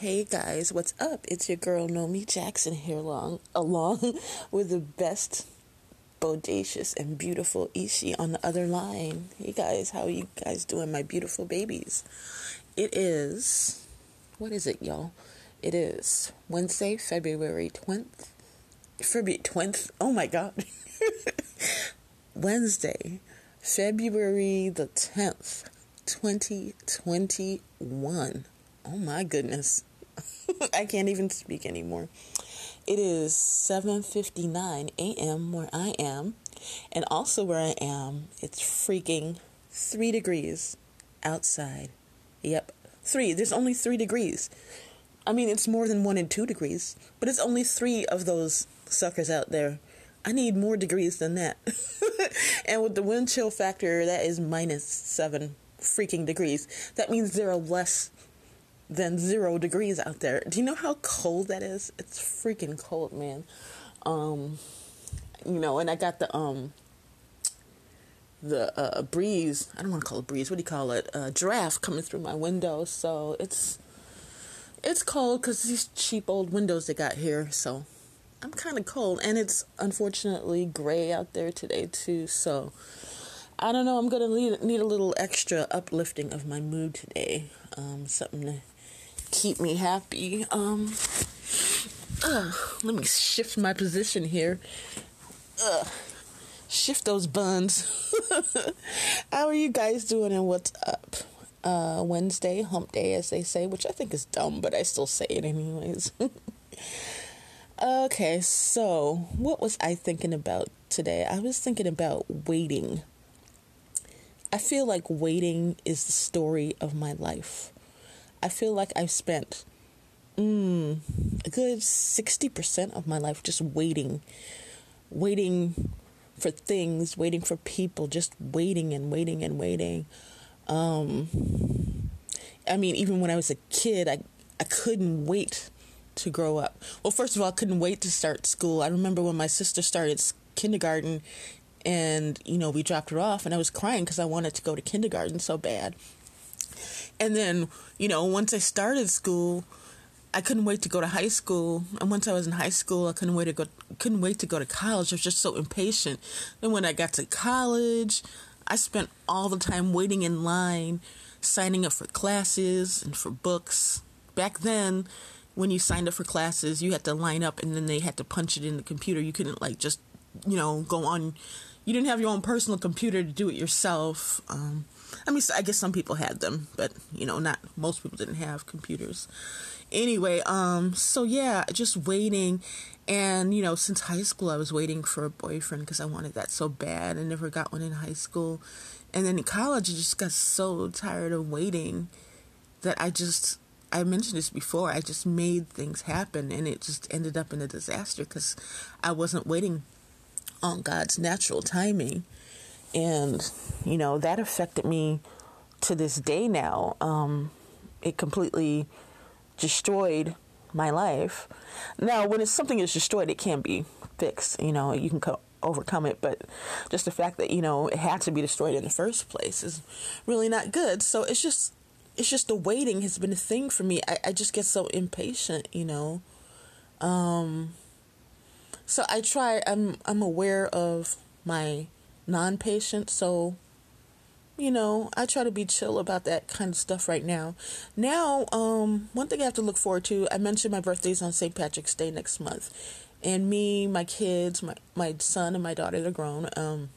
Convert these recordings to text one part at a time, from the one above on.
Hey guys, what's up? It's your girl Nomy Jackson here along along with the best bodacious and beautiful Ishi on the other line. Hey guys, how are you guys doing, my beautiful babies? It is what is it, y'all? It is Wednesday, February 20th. February 20th. Oh my god. Wednesday, February the 10th, 2021. Oh my goodness. I can't even speak anymore. It is 7:59 a.m. where I am, and also where I am, it's freaking 3 degrees outside. Yep, 3. There's only 3 degrees. I mean, it's more than 1 and 2 degrees, but it's only 3 of those suckers out there. I need more degrees than that. and with the wind chill factor, that is minus 7 freaking degrees. That means there are less than zero degrees out there. Do you know how cold that is? It's freaking cold, man. Um, you know, and I got the um the uh, breeze. I don't want to call it a breeze. What do you call it? Uh, draft coming through my window. So it's it's cold because these cheap old windows they got here. So I'm kind of cold, and it's unfortunately gray out there today too. So I don't know. I'm gonna need, need a little extra uplifting of my mood today. Um, something to keep me happy. Um, uh, let me shift my position here. Uh, shift those buns. How are you guys doing and what's up? Uh, Wednesday, hump day, as they say, which I think is dumb, but I still say it anyways. okay, so what was I thinking about today? I was thinking about waiting. I feel like waiting is the story of my life. I feel like I've spent mm, a good 60% of my life just waiting, waiting for things, waiting for people, just waiting and waiting and waiting. Um, I mean, even when I was a kid, I, I couldn't wait to grow up. Well, first of all, I couldn't wait to start school. I remember when my sister started kindergarten and, you know, we dropped her off and I was crying because I wanted to go to kindergarten so bad. And then, you know, once I started school, I couldn't wait to go to high school. And once I was in high school, I couldn't wait to go couldn't wait to go to college. I was just so impatient. Then when I got to college, I spent all the time waiting in line, signing up for classes and for books. Back then, when you signed up for classes, you had to line up and then they had to punch it in the computer. You couldn't like just, you know, go on you didn't have your own personal computer to do it yourself. Um, I mean, I guess some people had them, but you know, not most people didn't have computers. Anyway, um, so yeah, just waiting, and you know, since high school, I was waiting for a boyfriend because I wanted that so bad. I never got one in high school, and then in college, I just got so tired of waiting that I just I mentioned this before. I just made things happen, and it just ended up in a disaster because I wasn't waiting on God's natural timing. And, you know, that affected me to this day now. Um, it completely destroyed my life. Now, when it's something is destroyed, it can be fixed. You know, you can co- overcome it, but just the fact that you know it had to be destroyed in the first place is really not good. So it's just, it's just the waiting has been a thing for me. I, I just get so impatient. You know, um, so I try. I'm I'm aware of my non-patient, so you know I try to be chill about that kind of stuff right now. Now, um, one thing I have to look forward to. I mentioned my birthday's on St. Patrick's Day next month, and me, my kids, my my son and my daughter, they're grown. Um,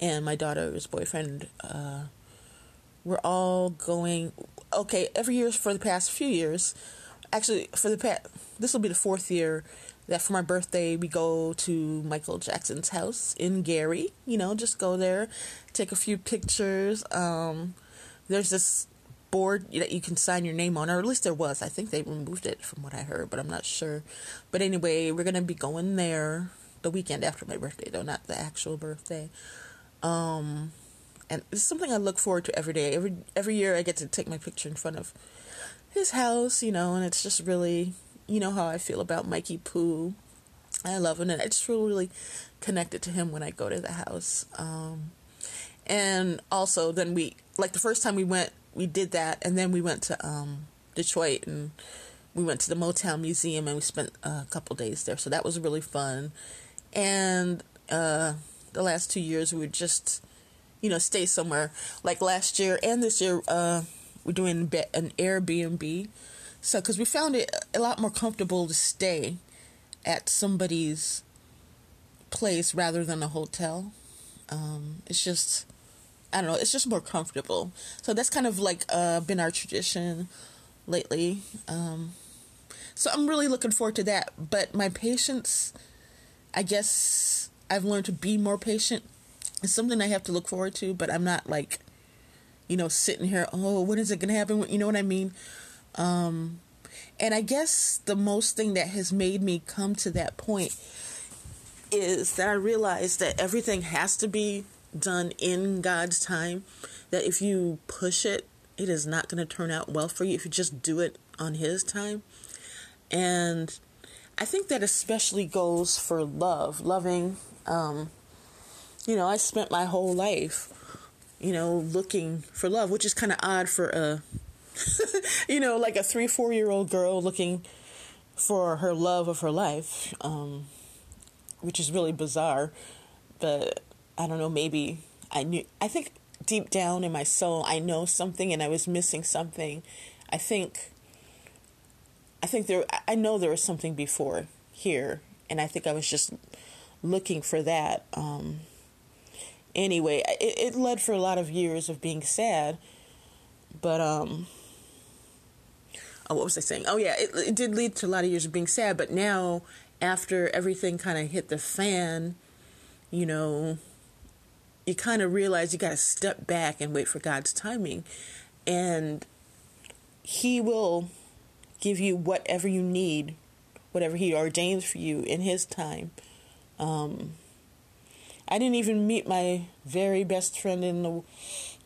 and my daughter's boyfriend. Uh, we're all going. Okay, every year for the past few years, actually for the past this will be the fourth year that for my birthday we go to Michael Jackson's house in Gary. You know, just go there, take a few pictures. Um, there's this board that you can sign your name on, or at least there was. I think they removed it from what I heard, but I'm not sure. But anyway, we're gonna be going there the weekend after my birthday, though not the actual birthday. Um, and it's something I look forward to every day. Every every year, I get to take my picture in front of his house, you know, and it's just really you know how I feel about Mikey Poo. I love him, and I just feel really connected to him when I go to the house. Um, and also, then we like the first time we went, we did that, and then we went to um, Detroit, and we went to the Motown Museum and we spent a couple days there. So that was really fun. And uh, the last two years, we would just, you know, stay somewhere. Like last year and this year, uh, we're doing an Airbnb. So, because we found it a lot more comfortable to stay at somebody's place rather than a hotel. Um, it's just, I don't know, it's just more comfortable. So that's kind of like uh, been our tradition lately. Um, so I'm really looking forward to that. But my patience, I guess I've learned to be more patient. It's something I have to look forward to, but I'm not like, you know, sitting here, oh, when is it going to happen? You know what I mean? Um, and I guess the most thing that has made me come to that point is that I realize that everything has to be done in God's time. That if you push it, it is not going to turn out well for you if you just do it on His time. And I think that especially goes for love, loving. Um, you know, I spent my whole life, you know, looking for love, which is kind of odd for a, you know, like a three, four year old girl looking for her love of her life, um, which is really bizarre. But I don't know, maybe I knew, I think deep down in my soul, I know something and I was missing something. I think I think there, I know there was something before here, and I think I was just looking for that. Um, anyway, it, it led for a lot of years of being sad, but um, oh, what was I saying? Oh yeah, it, it did lead to a lot of years of being sad, but now after everything kind of hit the fan, you know, you kind of realize you got to step back and wait for God's timing, and He will give you whatever you need, whatever He ordains for you in His time. Um, I didn't even meet my very best friend in the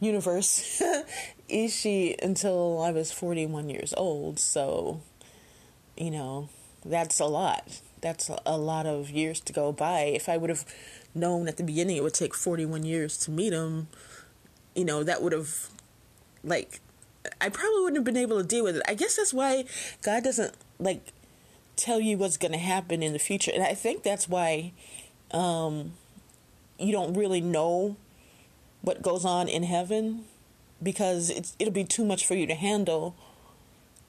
universe, Ishi, until I was 41 years old. So, you know, that's a lot. That's a lot of years to go by. If I would have known at the beginning it would take 41 years to meet him, you know, that would have, like, I probably wouldn't have been able to deal with it. I guess that's why God doesn't like tell you what's going to happen in the future. And I think that's why um, you don't really know what goes on in heaven because it's, it'll be too much for you to handle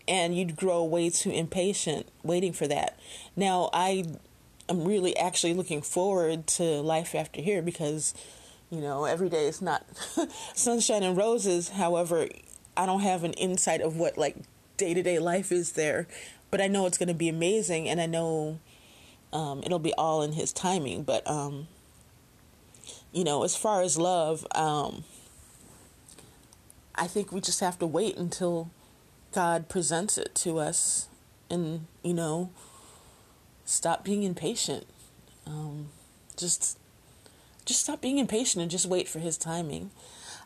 and you'd grow way too impatient waiting for that. Now, I am really actually looking forward to life after here because, you know, every day is not sunshine and roses. However, I don't have an insight of what like day to day life is there, but I know it's going to be amazing, and I know um, it'll be all in His timing. But um, you know, as far as love, um, I think we just have to wait until God presents it to us, and you know, stop being impatient. Um, just, just stop being impatient and just wait for His timing.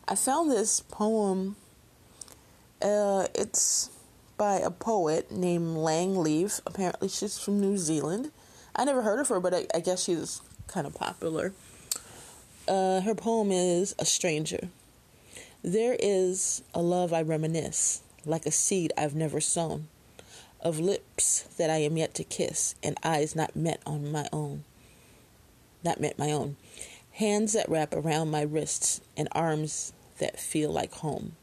I found this poem uh, it's by a poet named Lang Leave. Apparently, she's from New Zealand. I never heard of her, but I, I guess she's kind of popular. Uh, her poem is A Stranger. There is a love I reminisce, like a seed I've never sown, of lips that I am yet to kiss, and eyes not met on my own. Not met my own. Hands that wrap around my wrists, and arms that feel like home.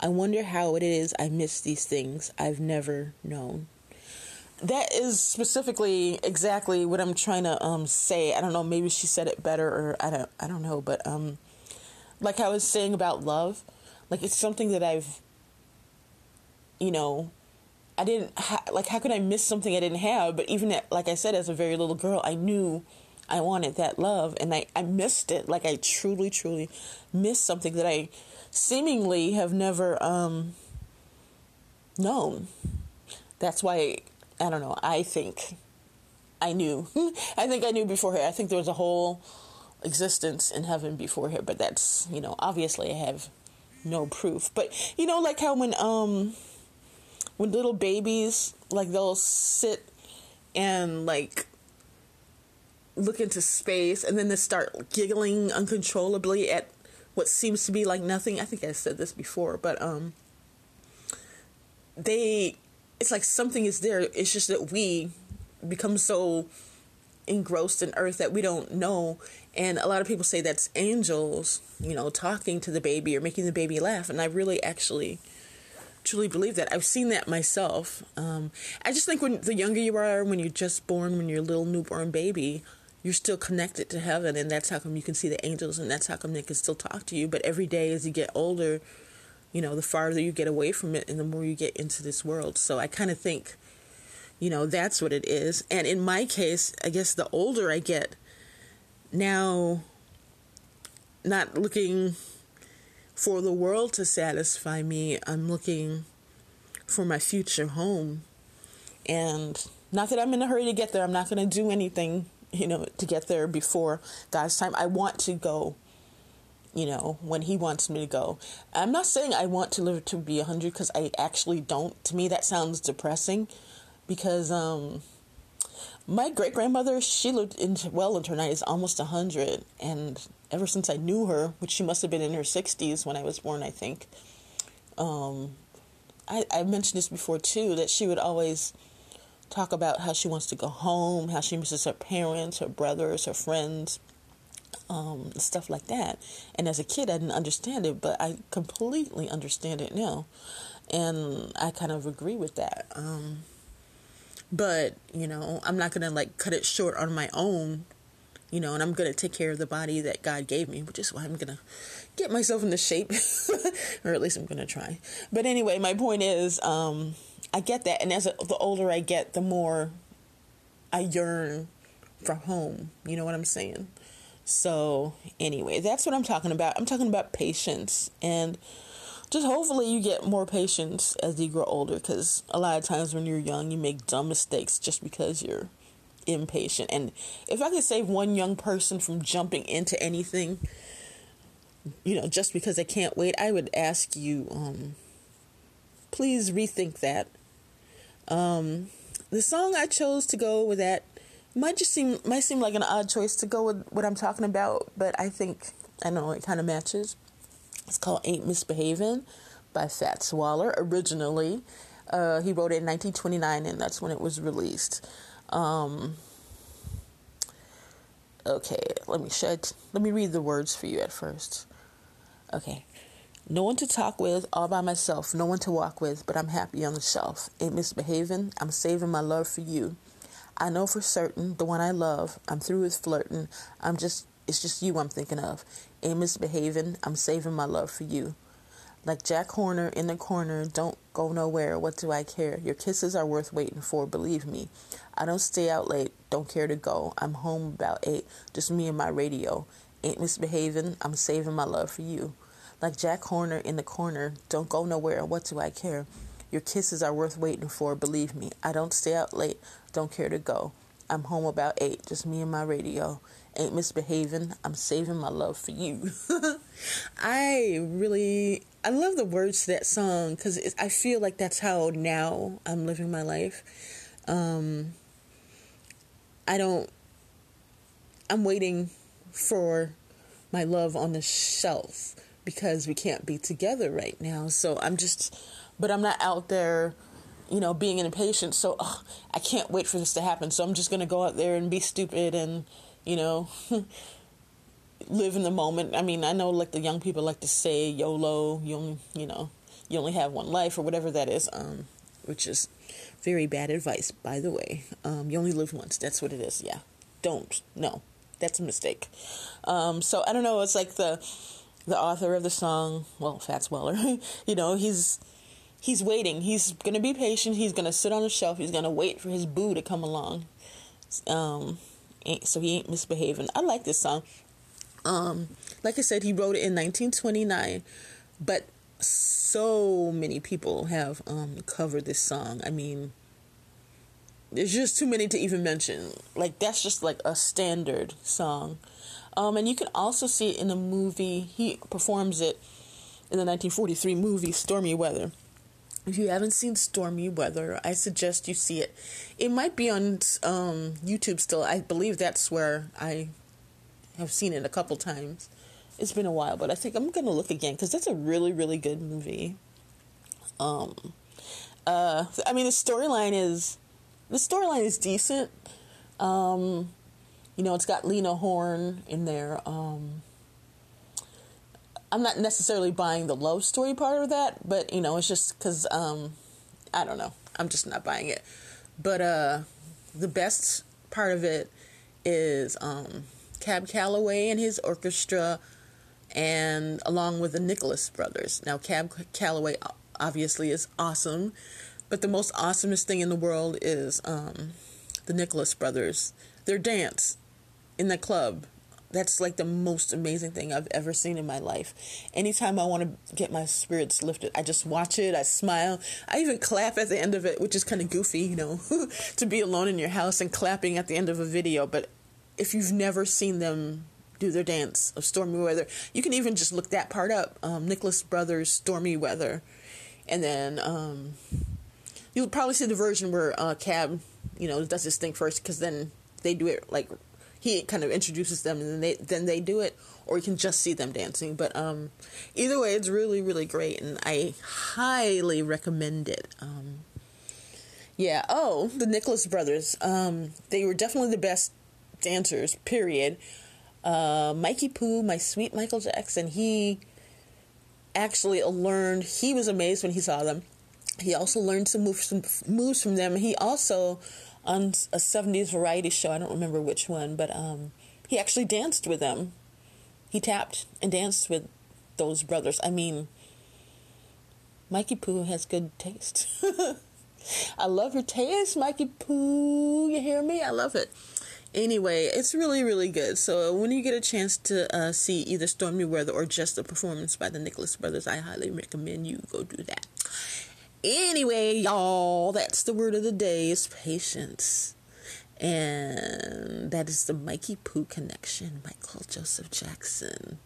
I wonder how it is I miss these things I've never known. That is specifically exactly what I'm trying to um, say. I don't know, maybe she said it better or I don't I don't know, but um like I was saying about love, like it's something that I've you know, I didn't ha- like how could I miss something I didn't have, but even at, like I said as a very little girl, I knew I wanted that love and I I missed it. Like I truly truly missed something that I seemingly have never um, known. That's why, I don't know, I think I knew. I think I knew before here. I think there was a whole existence in heaven before here, but that's, you know, obviously I have no proof. But, you know, like how when, um, when little babies, like they'll sit and like look into space and then they start giggling uncontrollably at what seems to be like nothing. I think I said this before, but um they it's like something is there. It's just that we become so engrossed in earth that we don't know. And a lot of people say that's angels, you know, talking to the baby or making the baby laugh. And I really actually truly believe that. I've seen that myself. Um, I just think when the younger you are, when you're just born, when you're a little newborn baby, you're still connected to heaven, and that's how come you can see the angels, and that's how come they can still talk to you. But every day as you get older, you know, the farther you get away from it, and the more you get into this world. So I kind of think, you know, that's what it is. And in my case, I guess the older I get, now, not looking for the world to satisfy me. I'm looking for my future home. And not that I'm in a hurry to get there. I'm not going to do anything, you know, to get there before God's time. I want to go, you know, when He wants me to go. I'm not saying I want to live to be 100 because I actually don't. To me, that sounds depressing because, um, my great grandmother, she lived in well into her 90s, almost 100. And ever since I knew her, which she must have been in her 60s when I was born, I think. Um, I, I mentioned this before too that she would always talk about how she wants to go home, how she misses her parents, her brothers, her friends, um, stuff like that. And as a kid, I didn't understand it, but I completely understand it now. And I kind of agree with that. Um, but, you know, I'm not going to like cut it short on my own you know, and I'm going to take care of the body that God gave me, which is why I'm going to get myself into shape, or at least I'm going to try. But anyway, my point is, um, I get that, and as a, the older I get, the more I yearn for home. You know what I'm saying? So, anyway, that's what I'm talking about. I'm talking about patience and just hopefully you get more patience as you grow older because a lot of times when you're young, you make dumb mistakes just because you're impatient. And if I could save one young person from jumping into anything, you know, just because they can't wait, I would ask you, um, please rethink that. Um, the song I chose to go with that might just seem might seem like an odd choice to go with what I'm talking about, but I think I don't know it kind of matches. It's called "Ain't Misbehaving" by Fats Waller. Originally, uh, he wrote it in 1929, and that's when it was released. Um, okay, let me shed. Let me read the words for you at first. Okay. No one to talk with, all by myself. No one to walk with, but I'm happy on the shelf. Ain't misbehaving. I'm saving my love for you. I know for certain the one I love. I'm through with flirting. I'm just, it's just you I'm thinking of. Ain't misbehaving. I'm saving my love for you. Like Jack Horner in the corner, don't go nowhere. What do I care? Your kisses are worth waiting for, believe me. I don't stay out late, don't care to go. I'm home about 8, just me and my radio. Ain't misbehaving, I'm saving my love for you. Like Jack Horner in the corner, don't go nowhere. What do I care? Your kisses are worth waiting for, believe me. I don't stay out late, don't care to go. I'm home about 8, just me and my radio ain't misbehaving. I'm saving my love for you. I really, I love the words to that song because I feel like that's how now I'm living my life. Um, I don't, I'm waiting for my love on the shelf because we can't be together right now. So I'm just, but I'm not out there you know, being impatient. So oh, I can't wait for this to happen. So I'm just going to go out there and be stupid and you know, live in the moment. I mean, I know like the young people like to say YOLO, you only, you know, you only have one life or whatever that is, um, which is very bad advice, by the way. Um, you only live once. That's what it is. Yeah. Don't. No. That's a mistake. Um, so I don't know. It's like the the author of the song, well, Fats Weller, you know, he's he's waiting. He's gonna be patient. He's gonna sit on the shelf. He's gonna wait for his boo to come along. Um, so he ain't misbehaving. I like this song. Um, like I said, he wrote it in 1929, but so many people have um, covered this song. I mean, there's just too many to even mention. Like that's just like a standard song. Um, and you can also see it in the movie. He performs it in the 1943 movie Stormy Weather. If you haven't seen Stormy Weather, I suggest you see it. It might be on um, YouTube still. I believe that's where I have seen it a couple times. It's been a while, but I think I'm going to look again because that's a really, really good movie. Um, Uh, I mean, the storyline is the storyline is decent. Um, you know, it's got Lena Horne in there. Um, I'm not necessarily buying the love story part of that, but you know, it's just because um, I don't know. I'm just not buying it. But uh, the best part of it is um, Cab Calloway and his orchestra, and along with the Nicholas brothers. Now, Cab Calloway obviously is awesome, but the most awesomest thing in the world is um, the Nicholas brothers. Their dance in the club. That's like the most amazing thing I've ever seen in my life. Anytime I want to get my spirits lifted, I just watch it, I smile. I even clap at the end of it, which is kind of goofy, you know, to be alone in your house and clapping at the end of a video. But if you've never seen them do their dance of stormy weather, you can even just look that part up. Um, Nicholas Brothers, Stormy Weather. And then um, you'll probably see the version where uh, Cab, you know, does this thing first because then they do it like he kind of introduces them and then they then they do it or you can just see them dancing. But um either way it's really really great and i highly recommend it. Um yeah oh the nicholas brothers. Um they were definitely the best dancers period. Uh mikey poo my sweet michael jackson he actually learned he was amazed when he saw them. He also learned some moves, some moves from them. He also on a 70s variety show. I don't remember which one, but um, he actually danced with them. He tapped and danced with those brothers. I mean, Mikey Poo has good taste. I love your taste, Mikey Poo. You hear me? I love it. Anyway, it's really, really good. So when you get a chance to uh, see either Stormy Weather or just a performance by the Nicholas Brothers, I highly recommend you go do that. Anyway, y'all, that's the word of the day is patience. And that is the Mikey Poo connection, Michael Joseph Jackson.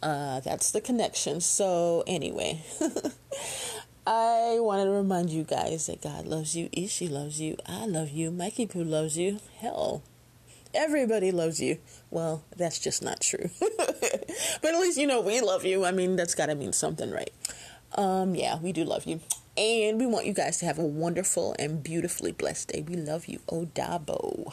Uh, that's the connection. So, anyway, I wanted to remind you guys that God loves you, Ishi loves you, I love you, Mikey Poo loves you. Hell, everybody loves you. Well, that's just not true. but at least you know we love you. I mean, that's got to mean something, right? Um, yeah, we do love you. And we want you guys to have a wonderful and beautifully blessed day. We love you. Odabo.